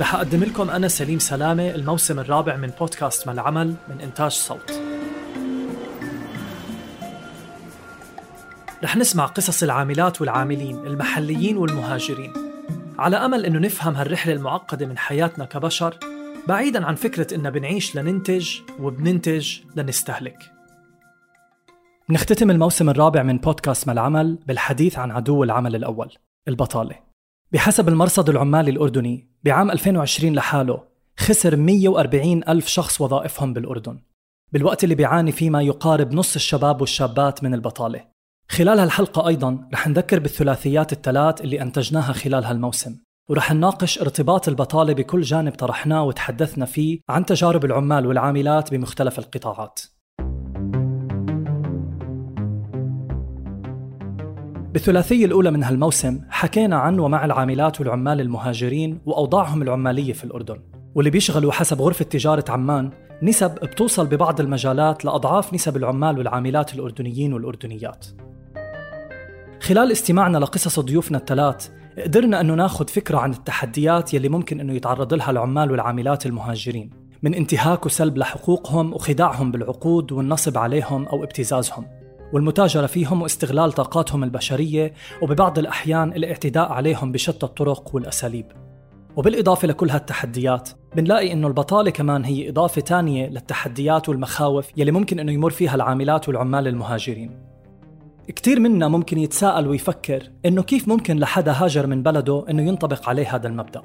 رح أقدم لكم أنا سليم سلامة الموسم الرابع من بودكاست ما العمل من إنتاج صوت. رح نسمع قصص العاملات والعاملين المحليين والمهاجرين. على أمل أنه نفهم هالرحلة المعقدة من حياتنا كبشر بعيدا عن فكرة إننا بنعيش لننتج وبننتج لنستهلك. نختتم الموسم الرابع من بودكاست ما العمل بالحديث عن عدو العمل الأول البطالة. بحسب المرصد العمالي الأردني بعام 2020 لحاله خسر 140 ألف شخص وظائفهم بالأردن. بالوقت اللي بيعاني فيه ما يقارب نص الشباب والشابات من البطالة. خلال هالحلقة أيضا رح نذكر بالثلاثيات الثلاث اللي أنتجناها خلال هالموسم. ورح نناقش ارتباط البطالة بكل جانب طرحناه وتحدثنا فيه عن تجارب العمال والعاملات بمختلف القطاعات. بالثلاثية الأولى من هالموسم حكينا عن ومع العاملات والعمال المهاجرين وأوضاعهم العمالية في الأردن. واللي بيشغلوا حسب غرفة تجارة عمان نسب بتوصل ببعض المجالات لأضعاف نسب العمال والعاملات الأردنيين والأردنيات. خلال استماعنا لقصص ضيوفنا الثلاث قدرنا أنه ناخذ فكرة عن التحديات يلي ممكن أنه يتعرض لها العمال والعاملات المهاجرين. من انتهاك وسلب لحقوقهم وخداعهم بالعقود والنصب عليهم أو ابتزازهم. والمتاجرة فيهم واستغلال طاقاتهم البشرية وببعض الأحيان الاعتداء عليهم بشتى الطرق والأساليب. وبالإضافة لكل هالتحديات بنلاقي إنه البطالة كمان هي إضافة تانية للتحديات والمخاوف يلي ممكن إنه يمر فيها العاملات والعمال المهاجرين. كتير منا ممكن يتساءل ويفكر إنه كيف ممكن لحدا هاجر من بلده إنه ينطبق عليه هذا المبدأ.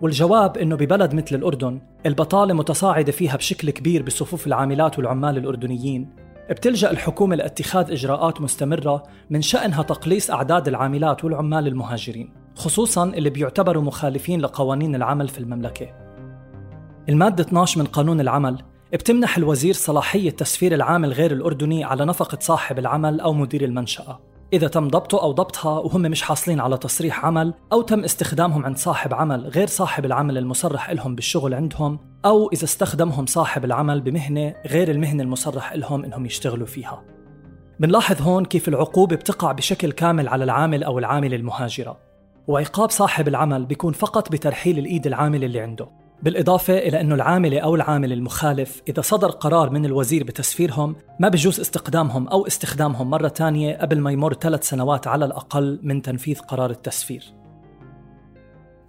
والجواب إنه ببلد مثل الأردن البطالة متصاعدة فيها بشكل كبير بصفوف العاملات والعمال الأردنيين بتلجأ الحكومة لاتخاذ إجراءات مستمرة من شأنها تقليص أعداد العاملات والعمال المهاجرين خصوصا اللي بيعتبروا مخالفين لقوانين العمل في المملكة. المادة 12 من قانون العمل بتمنح الوزير صلاحية تسفير العامل غير الأردني على نفقة صاحب العمل أو مدير المنشأة. إذا تم ضبطه أو ضبطها وهم مش حاصلين على تصريح عمل أو تم استخدامهم عند صاحب عمل غير صاحب العمل المصرح لهم بالشغل عندهم أو إذا استخدمهم صاحب العمل بمهنة غير المهنة المصرح لهم إنهم يشتغلوا فيها. بنلاحظ هون كيف العقوبة بتقع بشكل كامل على العامل أو العاملة المهاجرة. وعقاب صاحب العمل بيكون فقط بترحيل الإيد العامل اللي عنده. بالإضافة إلى أنه العاملة أو العامل المخالف إذا صدر قرار من الوزير بتسفيرهم ما بجوز استقدامهم أو استخدامهم مرة تانية قبل ما يمر ثلاث سنوات على الأقل من تنفيذ قرار التسفير.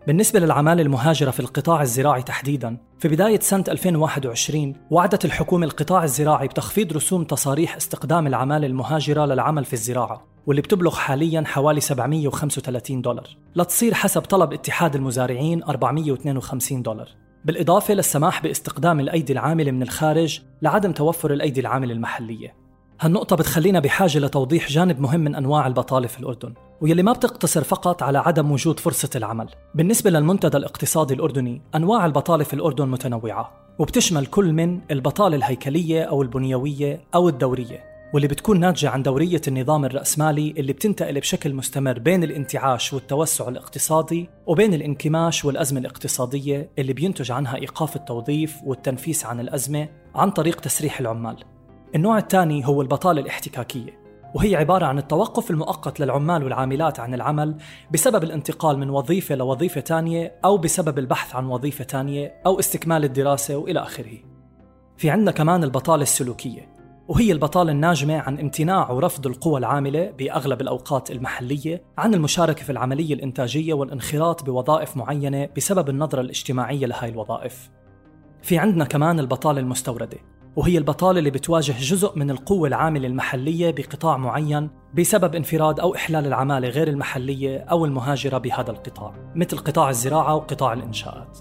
بالنسبة للعمالة المهاجرة في القطاع الزراعي تحديدا في بداية سنة 2021 وعدت الحكومة القطاع الزراعي بتخفيض رسوم تصاريح استقدام العمالة المهاجرة للعمل في الزراعة واللي بتبلغ حاليا حوالي 735 دولار. لتصير حسب طلب اتحاد المزارعين 452 دولار. بالإضافة للسماح باستقدام الأيدي العاملة من الخارج لعدم توفر الأيدي العاملة المحلية. هالنقطة بتخلينا بحاجة لتوضيح جانب مهم من أنواع البطالة في الأردن. ويلي ما بتقتصر فقط على عدم وجود فرصة العمل. بالنسبة للمنتدى الاقتصادي الأردني أنواع البطالة في الأردن متنوعة وبتشمل كل من البطالة الهيكلية أو البنيوية أو الدورية واللي بتكون ناتجة عن دورية النظام الرأسمالي اللي بتنتقل بشكل مستمر بين الانتعاش والتوسع الاقتصادي وبين الانكماش والأزمة الاقتصادية اللي بينتج عنها إيقاف التوظيف والتنفيس عن الأزمة عن طريق تسريح العمال. النوع الثاني هو البطالة الاحتكاكية. وهي عبارة عن التوقف المؤقت للعمال والعاملات عن العمل بسبب الانتقال من وظيفة لوظيفة تانية أو بسبب البحث عن وظيفة تانية أو استكمال الدراسة وإلى آخره. في عندنا كمان البطالة السلوكية وهي البطالة الناجمة عن امتناع ورفض القوى العاملة بأغلب الأوقات المحلية عن المشاركة في العملية الإنتاجية والانخراط بوظائف معينة بسبب النظرة الاجتماعية لهاي الوظائف. في عندنا كمان البطالة المستوردة وهي البطالة اللي بتواجه جزء من القوة العاملة المحلية بقطاع معين بسبب انفراد أو إحلال العمالة غير المحلية أو المهاجرة بهذا القطاع مثل قطاع الزراعة وقطاع الإنشاءات.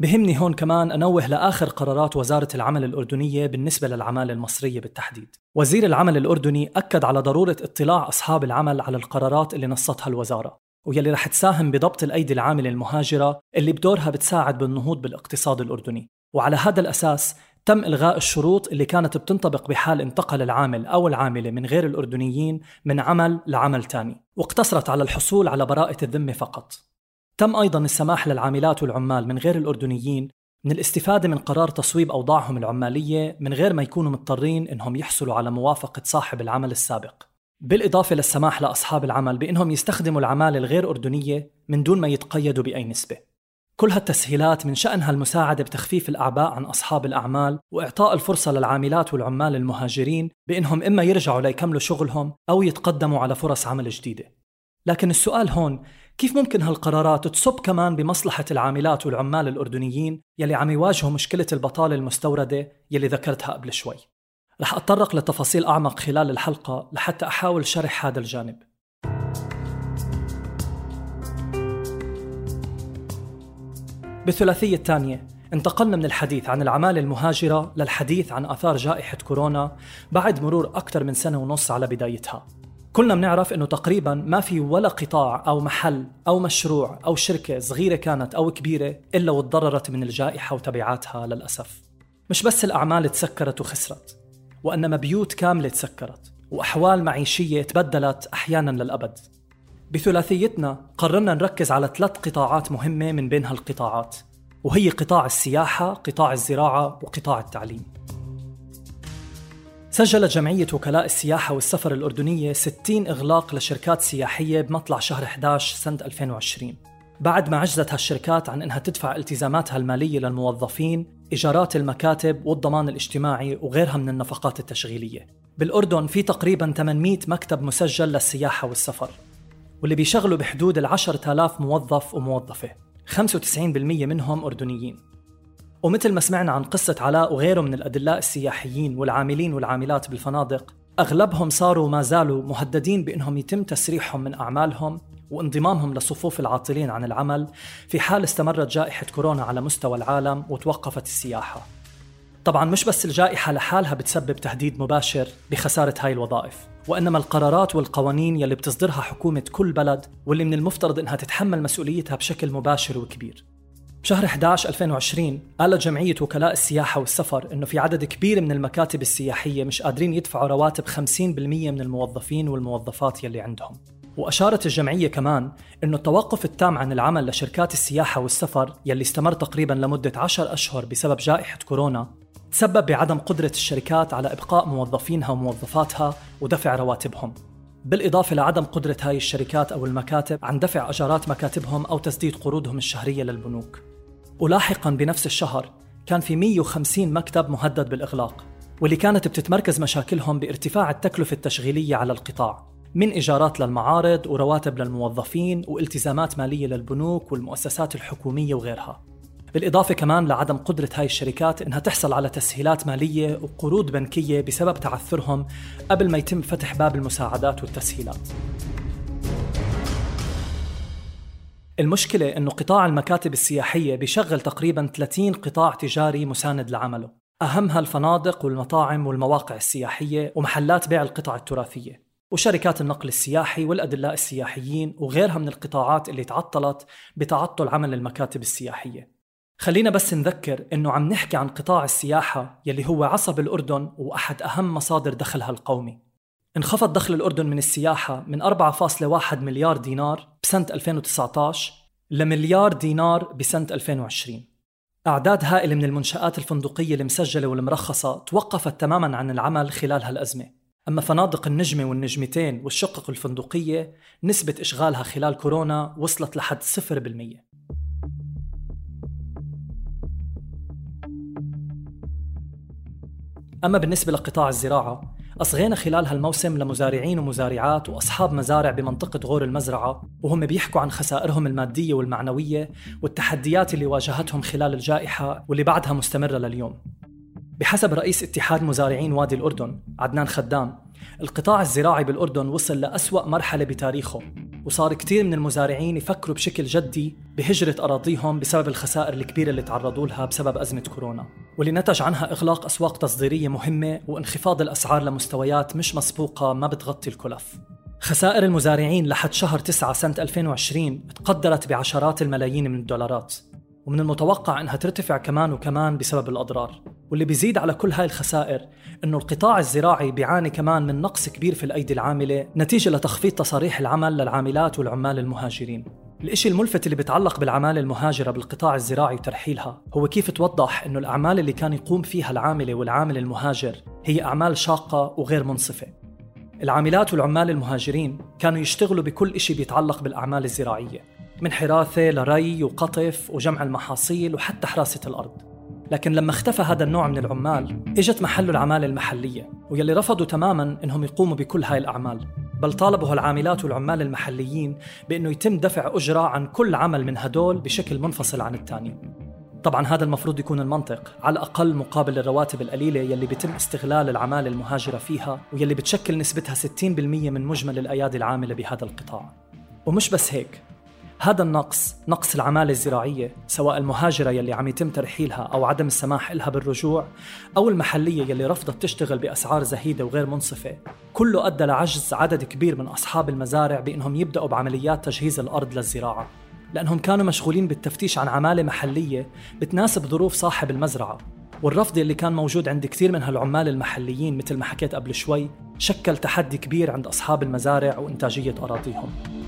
بهمني هون كمان أنوه لآخر قرارات وزارة العمل الأردنية بالنسبة للعمالة المصرية بالتحديد. وزير العمل الأردني أكد على ضرورة اطلاع أصحاب العمل على القرارات اللي نصتها الوزارة. ويلي رح تساهم بضبط الأيدي العاملة المهاجرة اللي بدورها بتساعد بالنهوض بالاقتصاد الأردني. وعلى هذا الأساس تم إلغاء الشروط اللي كانت بتنطبق بحال انتقل العامل أو العاملة من غير الأردنيين من عمل لعمل تاني واقتصرت على الحصول على براءة الذمة فقط. تم أيضا السماح للعاملات والعمال من غير الأردنيين من الاستفادة من قرار تصويب أوضاعهم العمالية من غير ما يكونوا مضطرين إنهم يحصلوا على موافقة صاحب العمل السابق. بالإضافة للسماح لأصحاب العمل بإنهم يستخدموا العمالة الغير أردنية من دون ما يتقيدوا بأي نسبة. كل هالتسهيلات من شأنها المساعدة بتخفيف الأعباء عن أصحاب الأعمال وإعطاء الفرصة للعاملات والعمال المهاجرين بإنهم إما يرجعوا ليكملوا شغلهم أو يتقدموا على فرص عمل جديدة. لكن السؤال هون كيف ممكن هالقرارات تصب كمان بمصلحة العاملات والعمال الأردنيين يلي عم يواجهوا مشكلة البطالة المستوردة يلي ذكرتها قبل شوي؟ رح أتطرق لتفاصيل أعمق خلال الحلقة لحتى أحاول شرح هذا الجانب بالثلاثية الثانية انتقلنا من الحديث عن العمالة المهاجرة للحديث عن آثار جائحة كورونا بعد مرور أكثر من سنة ونص على بدايتها كلنا بنعرف إنه تقريبا ما في ولا قطاع أو محل أو مشروع أو شركة صغيرة كانت أو كبيرة إلا وتضررت من الجائحة وتبعاتها للأسف. مش بس الأعمال تسكرت وخسرت، وأنما بيوت كاملة تسكرت، وأحوال معيشية تبدلت أحيانا للأبد. بثلاثيتنا قررنا نركز على ثلاث قطاعات مهمة من بين هالقطاعات، وهي قطاع السياحة، قطاع الزراعة، وقطاع التعليم. سجلت جمعية وكلاء السياحة والسفر الأردنية 60 إغلاق لشركات سياحية بمطلع شهر 11 سنة 2020 بعد ما عجزت هالشركات عن إنها تدفع التزاماتها المالية للموظفين، ايجارات المكاتب والضمان الاجتماعي وغيرها من النفقات التشغيلية. بالأردن في تقريبا 800 مكتب مسجل للسياحة والسفر، واللي بيشغلوا بحدود ال 10000 موظف وموظفة، 95% منهم أردنيين. ومثل ما سمعنا عن قصة علاء وغيره من الأدلاء السياحيين والعاملين والعاملات بالفنادق أغلبهم صاروا ما زالوا مهددين بأنهم يتم تسريحهم من أعمالهم وانضمامهم لصفوف العاطلين عن العمل في حال استمرت جائحة كورونا على مستوى العالم وتوقفت السياحة. طبعا مش بس الجائحة لحالها بتسبب تهديد مباشر بخسارة هاي الوظائف وإنما القرارات والقوانين يلي بتصدرها حكومة كل بلد واللي من المفترض إنها تتحمل مسؤوليتها بشكل مباشر وكبير. بشهر 11 2020 قالت جمعية وكلاء السياحة والسفر إنه في عدد كبير من المكاتب السياحية مش قادرين يدفعوا رواتب 50% من الموظفين والموظفات يلي عندهم. وأشارت الجمعية كمان إنه التوقف التام عن العمل لشركات السياحة والسفر يلي استمر تقريبا لمدة 10 أشهر بسبب جائحة كورونا تسبب بعدم قدرة الشركات على إبقاء موظفينها وموظفاتها ودفع رواتبهم. بالإضافة لعدم قدرة هاي الشركات أو المكاتب عن دفع أجارات مكاتبهم أو تسديد قروضهم الشهرية للبنوك. ولاحقا بنفس الشهر كان في 150 مكتب مهدد بالإغلاق واللي كانت بتتمركز مشاكلهم بارتفاع التكلفة التشغيلية على القطاع. من إيجارات للمعارض ورواتب للموظفين والتزامات مالية للبنوك والمؤسسات الحكومية وغيرها. بالإضافة كمان لعدم قدرة هاي الشركات إنها تحصل على تسهيلات مالية وقروض بنكية بسبب تعثرهم قبل ما يتم فتح باب المساعدات والتسهيلات. المشكلة أنه قطاع المكاتب السياحية بيشغل تقريبا 30 قطاع تجاري مساند لعمله. أهمها الفنادق والمطاعم والمواقع السياحية ومحلات بيع القطع التراثية. وشركات النقل السياحي والأدلاء السياحيين وغيرها من القطاعات اللي تعطلت بتعطل عمل المكاتب السياحية. خلينا بس نذكر إنه عم نحكي عن قطاع السياحة يلي هو عصب الأردن وأحد أهم مصادر دخلها القومي. انخفض دخل الأردن من السياحة من 4.1 مليار دينار بسنة 2019 لمليار دينار بسنة 2020 أعداد هائلة من المنشآت الفندقية المسجلة والمرخصة توقفت تماما عن العمل خلال هالأزمة. أما فنادق النجمة والنجمتين والشقق الفندقية نسبة إشغالها خلال كورونا وصلت لحد 0% أما بالنسبة لقطاع الزراعة أصغينا خلال هالموسم لمزارعين ومزارعات وأصحاب مزارع بمنطقة غور المزرعة وهم بيحكوا عن خسائرهم المادية والمعنوية والتحديات اللي واجهتهم خلال الجائحة واللي بعدها مستمرة لليوم. بحسب رئيس اتحاد مزارعين وادي الأردن عدنان خدام القطاع الزراعي بالأردن وصل لأسوأ مرحلة بتاريخه وصار كتير من المزارعين يفكروا بشكل جدي بهجرة أراضيهم بسبب الخسائر الكبيرة اللي تعرضوا لها بسبب أزمة كورونا. واللي نتج عنها إغلاق أسواق تصديرية مهمة وانخفاض الأسعار لمستويات مش مسبوقة ما بتغطي الكلف. خسائر المزارعين لحد شهر 9 سنة 2020 تقدرت بعشرات الملايين من الدولارات. ومن المتوقع إنها ترتفع كمان وكمان بسبب الأضرار. واللي بيزيد على كل هاي الخسائر إنه القطاع الزراعي بيعاني كمان من نقص كبير في الأيدي العاملة نتيجة لتخفيض تصاريح العمل للعاملات والعمال المهاجرين. الإشي الملفت اللي بيتعلق بالعمالة المهاجرة بالقطاع الزراعي وترحيلها هو كيف توضح إنه الأعمال اللي كان يقوم فيها العاملة والعامل المهاجر هي أعمال شاقة وغير منصفة. العاملات والعمال المهاجرين كانوا يشتغلوا بكل إشي بيتعلق بالأعمال الزراعية. من حراثة لري وقطف وجمع المحاصيل وحتى حراسة الأرض. لكن لما اختفى هذا النوع من العمال إجت محله العمالة المحلية ويلي رفضوا تماما إنهم يقوموا بكل هاي الأعمال. بل طالبوا العاملات والعمال المحليين بأنه يتم دفع أجرة عن كل عمل من هدول بشكل منفصل عن الثاني طبعا هذا المفروض يكون المنطق على الأقل مقابل الرواتب القليلة يلي بيتم استغلال العمالة المهاجرة فيها ويلي بتشكل نسبتها 60% من مجمل الأيادي العاملة بهذا القطاع. ومش بس هيك هذا النقص نقص العمالة الزراعية سواء المهاجرة يلي عم يتم ترحيلها أو عدم السماح لها بالرجوع أو المحلية يلي رفضت تشتغل بأسعار زهيدة وغير منصفة. كله أدى لعجز عدد كبير من أصحاب المزارع بأنهم يبدأوا بعمليات تجهيز الأرض للزراعة. لأنهم كانوا مشغولين بالتفتيش عن عمالة محلية بتناسب ظروف صاحب المزرعة. والرفض اللي كان موجود عند كثير من هالعمال المحليين مثل ما حكيت قبل شوي شكل تحدي كبير عند أصحاب المزارع وإنتاجية أراضيهم.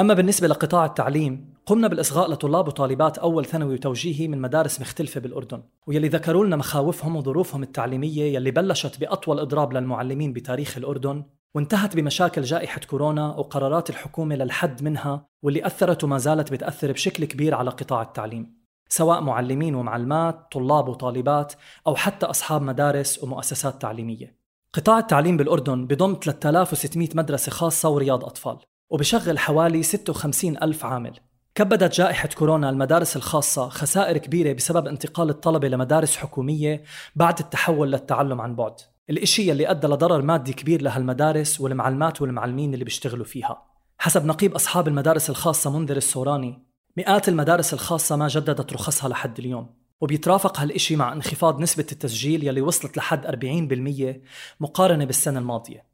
أما بالنسبة لقطاع التعليم قمنا بالإصغاء لطلاب وطالبات أول ثانوي وتوجيهي من مدارس مختلفة بالأردن ويلي ذكروا لنا مخاوفهم وظروفهم التعليمية يلي بلشت بأطول إضراب للمعلمين بتاريخ الأردن وانتهت بمشاكل جائحة كورونا وقرارات الحكومة للحد منها واللي أثرت وما زالت بتأثر بشكل كبير على قطاع التعليم سواء معلمين ومعلمات، طلاب وطالبات أو حتى أصحاب مدارس ومؤسسات تعليمية. قطاع التعليم بالأردن بضم 3600 مدرسة خاصة ورياض أطفال. وبشغل حوالي 56 ألف عامل. كبدت جائحة كورونا المدارس الخاصة خسائر كبيرة بسبب انتقال الطلبة لمدارس حكومية بعد التحول للتعلم عن بعد. الإشي اللي أدى لضرر مادي كبير لهالمدارس والمعلمات والمعلمين اللي بيشتغلوا فيها. حسب نقيب أصحاب المدارس الخاصة منذر السوراني مئات المدارس الخاصة ما جددت رخصها لحد اليوم وبيترافق هالإشي مع انخفاض نسبة التسجيل يلي وصلت لحد 40% مقارنة بالسنة الماضية.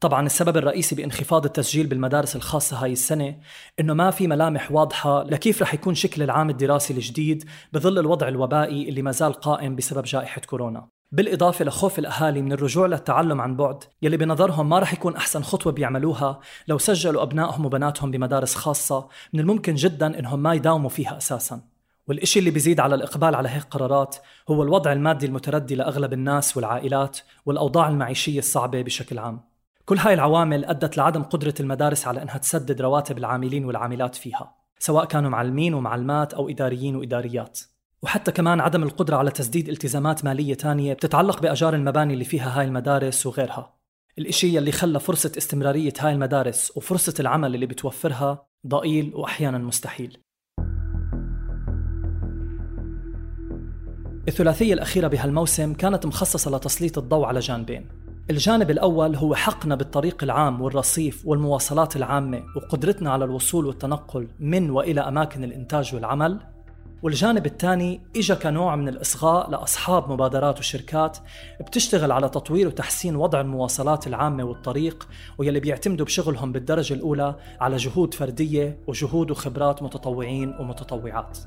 طبعا السبب الرئيسي بانخفاض التسجيل بالمدارس الخاصة هاي السنة إنه ما في ملامح واضحة لكيف رح يكون شكل العام الدراسي الجديد بظل الوضع الوبائي اللي ما زال قائم بسبب جائحة كورونا. بالإضافة لخوف الأهالي من الرجوع للتعلم عن بعد يلي بنظرهم ما رح يكون أحسن خطوة بيعملوها لو سجلوا أبنائهم وبناتهم بمدارس خاصة من الممكن جدا إنهم ما يداوموا فيها أساساً. والإشي اللي بيزيد على الإقبال على هيك قرارات هو الوضع المادي المتردي لأغلب الناس والعائلات والأوضاع المعيشية الصعبة بشكل عام. كل هاي العوامل أدت لعدم قدرة المدارس على أنها تسدد رواتب العاملين والعاملات فيها سواء كانوا معلمين ومعلمات أو إداريين وإداريات. وحتى كمان عدم القدرة على تسديد التزامات مالية تانية بتتعلق بأجار المباني اللي فيها هاي المدارس وغيرها. الإشي اللي خلى فرصة استمرارية هاي المدارس وفرصة العمل اللي بتوفرها ضئيل وأحيانا مستحيل. الثلاثية الأخيرة بهالموسم كانت مخصصة لتسليط الضوء على جانبين. الجانب الأول هو حقنا بالطريق العام والرصيف والمواصلات العامة وقدرتنا على الوصول والتنقل من وإلى أماكن الإنتاج والعمل. والجانب الثاني إجا كنوع من الإصغاء لأصحاب مبادرات وشركات بتشتغل على تطوير وتحسين وضع المواصلات العامة والطريق ويلي بيعتمدوا بشغلهم بالدرجة الأولى على جهود فردية وجهود وخبرات متطوعين ومتطوعات.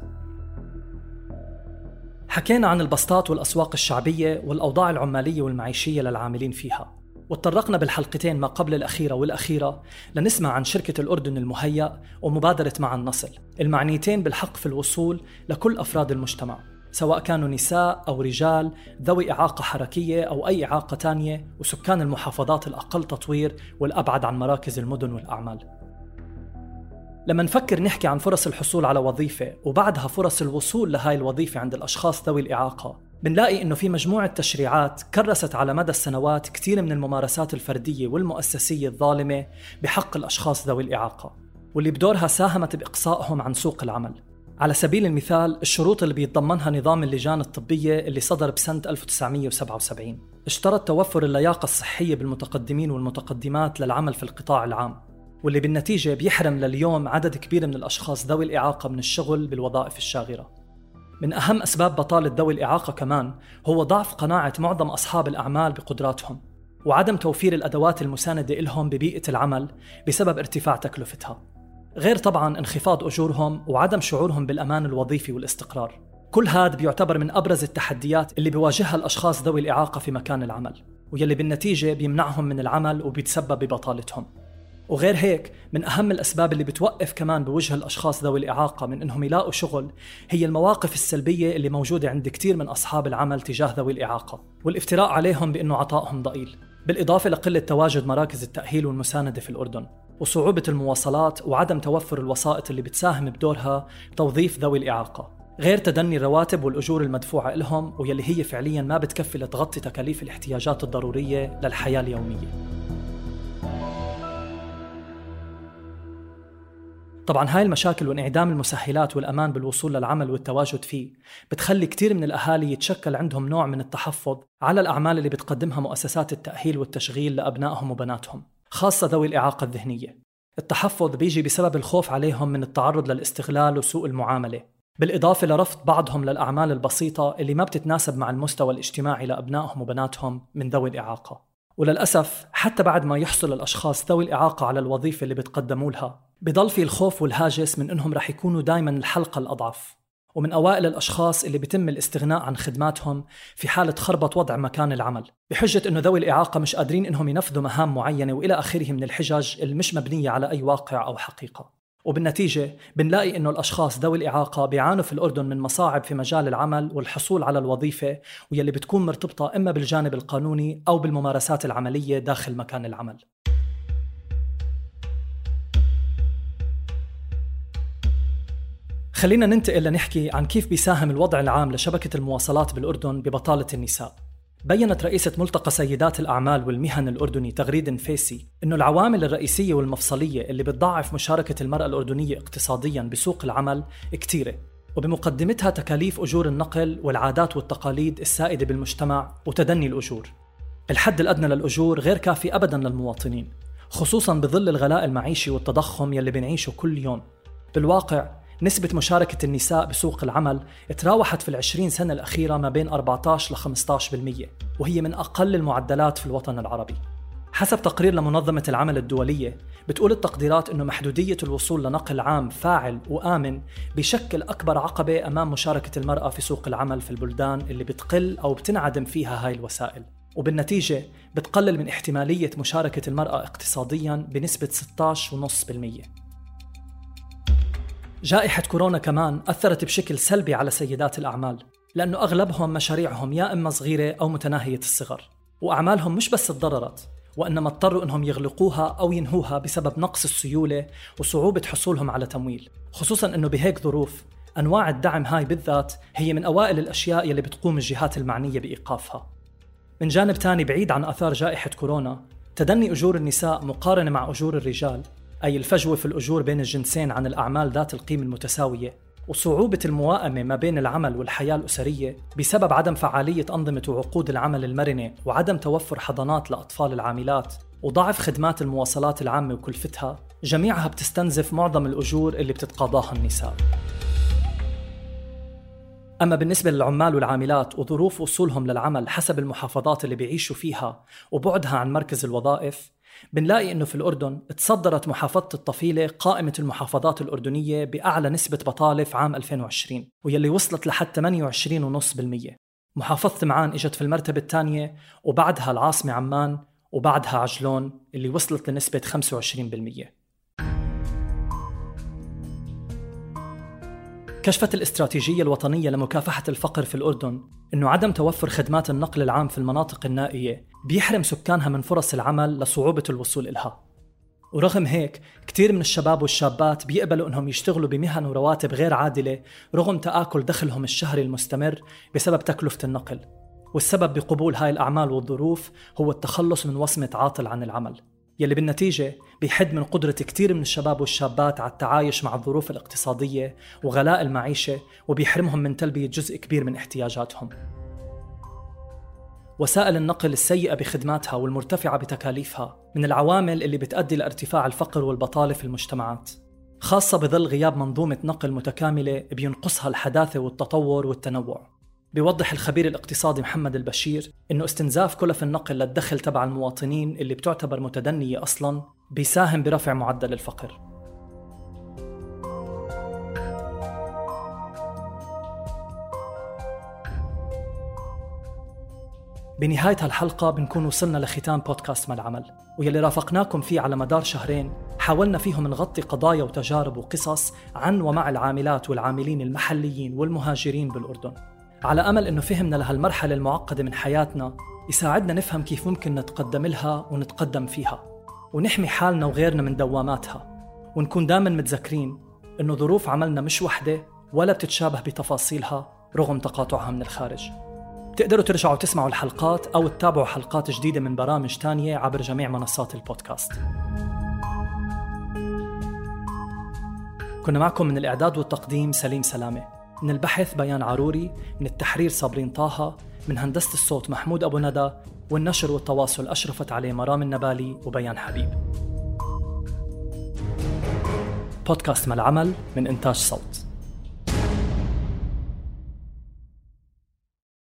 حكينا عن البسطات والأسواق الشعبية والأوضاع العمالية والمعيشية للعاملين فيها وتطرقنا بالحلقتين ما قبل الأخيرة والأخيرة لنسمع عن شركة الأردن المهيأ ومبادرة مع النصل المعنيتين بالحق في الوصول لكل أفراد المجتمع سواء كانوا نساء أو رجال ذوي إعاقة حركية أو أي إعاقة تانية وسكان المحافظات الأقل تطوير والأبعد عن مراكز المدن والأعمال. لما نفكر نحكي عن فرص الحصول على وظيفة وبعدها فرص الوصول لهاي الوظيفة عند الأشخاص ذوي الإعاقة بنلاقي إنه في مجموعة تشريعات كرست على مدى السنوات كثير من الممارسات الفردية والمؤسسية الظالمة بحق الأشخاص ذوي الإعاقة واللي بدورها ساهمت بإقصائهم عن سوق العمل. على سبيل المثال الشروط اللي بيتضمنها نظام اللجان الطبية اللي صدر بسنة 1977 اشترط توفر اللياقة الصحية بالمتقدمين والمتقدمات للعمل في القطاع العام. واللي بالنتيجة بيحرم لليوم عدد كبير من الأشخاص ذوي الإعاقة من الشغل بالوظائف الشاغرة. من أهم أسباب بطالة ذوي الإعاقة كمان هو ضعف قناعة معظم أصحاب الأعمال بقدراتهم وعدم توفير الأدوات المساندة لهم ببيئة العمل بسبب ارتفاع تكلفتها. غير طبعا انخفاض أجورهم وعدم شعورهم بالأمان الوظيفي والاستقرار. كل هذا بيعتبر من أبرز التحديات اللي بيواجهها الأشخاص ذوي الإعاقة في مكان العمل ويلي بالنتيجة بيمنعهم من العمل وبيتسبب ببطالتهم. وغير هيك من أهم الأسباب اللي بتوقف كمان بوجه الأشخاص ذوي الإعاقة من أنهم يلاقوا شغل هي المواقف السلبية اللي موجودة عند كثير من أصحاب العمل تجاه ذوي الإعاقة والافتراء عليهم بأنه عطائهم ضئيل بالإضافة لقلة تواجد مراكز التأهيل والمساندة في الأردن وصعوبة المواصلات وعدم توفر الوسائط اللي بتساهم بدورها توظيف ذوي الإعاقة غير تدني الرواتب والأجور المدفوعة لهم ويلي هي فعليا ما بتكفي لتغطي تكاليف الاحتياجات الضرورية للحياة اليومية. طبعا هاي المشاكل وانعدام المسهلات والأمان بالوصول للعمل والتواجد فيه بتخلي كثير من الأهالي يتشكل عندهم نوع من التحفظ على الأعمال اللي بتقدمها مؤسسات التأهيل والتشغيل لأبنائهم وبناتهم خاصة ذوي الإعاقة الذهنية. التحفظ بيجي بسبب الخوف عليهم من التعرض للاستغلال وسوء المعاملة بالإضافة لرفض بعضهم للأعمال البسيطة اللي ما بتتناسب مع المستوى الاجتماعي لأبنائهم وبناتهم من ذوي الإعاقة. وللأسف حتى بعد ما يحصل الأشخاص ذوي الإعاقة على الوظيفة اللي بتقدموا لها بضل في الخوف والهاجس من أنهم رح يكونوا دايما الحلقة الأضعف. ومن أوائل الأشخاص اللي بيتم الاستغناء عن خدماتهم في حالة خربط وضع مكان العمل. بحجة أنه ذوي الإعاقة مش قادرين أنهم ينفذوا مهام معينة وإلى آخره من الحجج المش مبنية على أي واقع أو حقيقة. وبالنتيجة بنلاقي أنه الأشخاص ذوي الإعاقة بيعانوا في الأردن من مصاعب في مجال العمل والحصول على الوظيفة ويلي بتكون مرتبطة إما بالجانب القانوني أو بالممارسات العملية داخل مكان العمل. خلينا ننتقل لنحكي عن كيف بيساهم الوضع العام لشبكة المواصلات بالأردن ببطالة النساء. بينت رئيسة ملتقى سيدات الأعمال والمهن الأردني تغريد نفيسي أنه العوامل الرئيسية والمفصلية اللي بتضاعف مشاركة المرأة الأردنية اقتصاديا بسوق العمل كتيرة وبمقدمتها تكاليف أجور النقل والعادات والتقاليد السائدة بالمجتمع وتدني الأجور. الحد الأدنى للأجور غير كافي أبدا للمواطنين خصوصا بظل الغلاء المعيشي والتضخم يلي بنعيشه كل يوم. بالواقع نسبة مشاركة النساء بسوق العمل تراوحت في العشرين سنة الأخيرة ما بين 14 ل 15% وهي من أقل المعدلات في الوطن العربي. حسب تقرير لمنظمة العمل الدولية بتقول التقديرات أنه محدودية الوصول لنقل عام فاعل وآمن بشكل أكبر عقبة أمام مشاركة المرأة في سوق العمل في البلدان اللي بتقل أو بتنعدم فيها هاي الوسائل. وبالنتيجة بتقلل من احتمالية مشاركة المرأة اقتصاديا بنسبة 16.5% جائحة كورونا كمان أثرت بشكل سلبي على سيدات الأعمال لأنه أغلبهم مشاريعهم يا إما صغيرة أو متناهية الصغر وأعمالهم مش بس تضررت وإنما اضطروا أنهم يغلقوها أو ينهوها بسبب نقص السيولة وصعوبة حصولهم على تمويل خصوصا أنه بهيك ظروف أنواع الدعم هاي بالذات هي من أوائل الأشياء يلي بتقوم الجهات المعنية بإيقافها. من جانب تاني بعيد عن آثار جائحة كورونا تدني أجور النساء مقارنة مع أجور الرجال أي الفجوة في الأجور بين الجنسين عن الأعمال ذات القيمة المتساوية وصعوبة المواءمة ما بين العمل والحياة الأسرية بسبب عدم فعالية أنظمة وعقود العمل المرنة وعدم توفر حضانات لأطفال العاملات وضعف خدمات المواصلات العامة وكلفتها جميعها بتستنزف معظم الأجور اللي بتتقاضاها النساء. أما بالنسبة للعمال والعاملات وظروف وصولهم للعمل حسب المحافظات اللي بيعيشوا فيها وبعدها عن مركز الوظائف بنلاقي إنه في الأردن تصدرت محافظة الطفيلة قائمة المحافظات الأردنية بأعلى نسبة بطالة في عام 2020 واللي وصلت لحد 28.5% محافظة معان إجت في المرتبة الثانية وبعدها العاصمة عمان وبعدها عجلون اللي وصلت لنسبة 25% كشفت الاستراتيجية الوطنية لمكافحة الفقر في الأردن أنه عدم توفر خدمات النقل العام في المناطق النائية بيحرم سكانها من فرص العمل لصعوبة الوصول إلها. ورغم هيك كتير من الشباب والشابات بيقبلوا إنهم يشتغلوا بمهن ورواتب غير عادلة رغم تآكل دخلهم الشهري المستمر بسبب تكلفة النقل. والسبب بقبول هاي الأعمال والظروف هو التخلص من وصمة عاطل عن العمل. يلي بالنتيجة بيحد من قدرة كتير من الشباب والشابات على التعايش مع الظروف الاقتصادية وغلاء المعيشة وبيحرمهم من تلبية جزء كبير من احتياجاتهم. وسائل النقل السيئة بخدماتها والمرتفعة بتكاليفها من العوامل اللي بتؤدي لارتفاع الفقر والبطالة في المجتمعات خاصة بظل غياب منظومة نقل متكاملة بينقصها الحداثة والتطور والتنوع. بيوضح الخبير الاقتصادي محمد البشير إنه استنزاف كلف النقل للدخل تبع المواطنين اللي بتعتبر متدنية أصلا بيساهم برفع معدل الفقر. بنهاية هالحلقة بنكون وصلنا لختام بودكاست ما العمل ويلي رافقناكم فيه على مدار شهرين حاولنا فيهم نغطي قضايا وتجارب وقصص عن ومع العاملات والعاملين المحليين والمهاجرين بالأردن. على أمل أنه فهمنا لهالمرحلة المعقدة من حياتنا يساعدنا نفهم كيف ممكن نتقدم لها ونتقدم فيها ونحمي حالنا وغيرنا من دواماتها ونكون دائما متذكرين أنه ظروف عملنا مش وحدة ولا بتتشابه بتفاصيلها رغم تقاطعها من الخارج. بتقدروا ترجعوا تسمعوا الحلقات أو تتابعوا حلقات جديدة من برامج تانية عبر جميع منصات البودكاست. كنا معكم من الإعداد والتقديم سليم سلامة. من البحث بيان عروري من التحرير صابرين طه من هندسة الصوت محمود أبو ندى والنشر والتواصل أشرفت عليه مرام النبالي وبيان حبيب. بودكاست ما العمل من إنتاج صوت.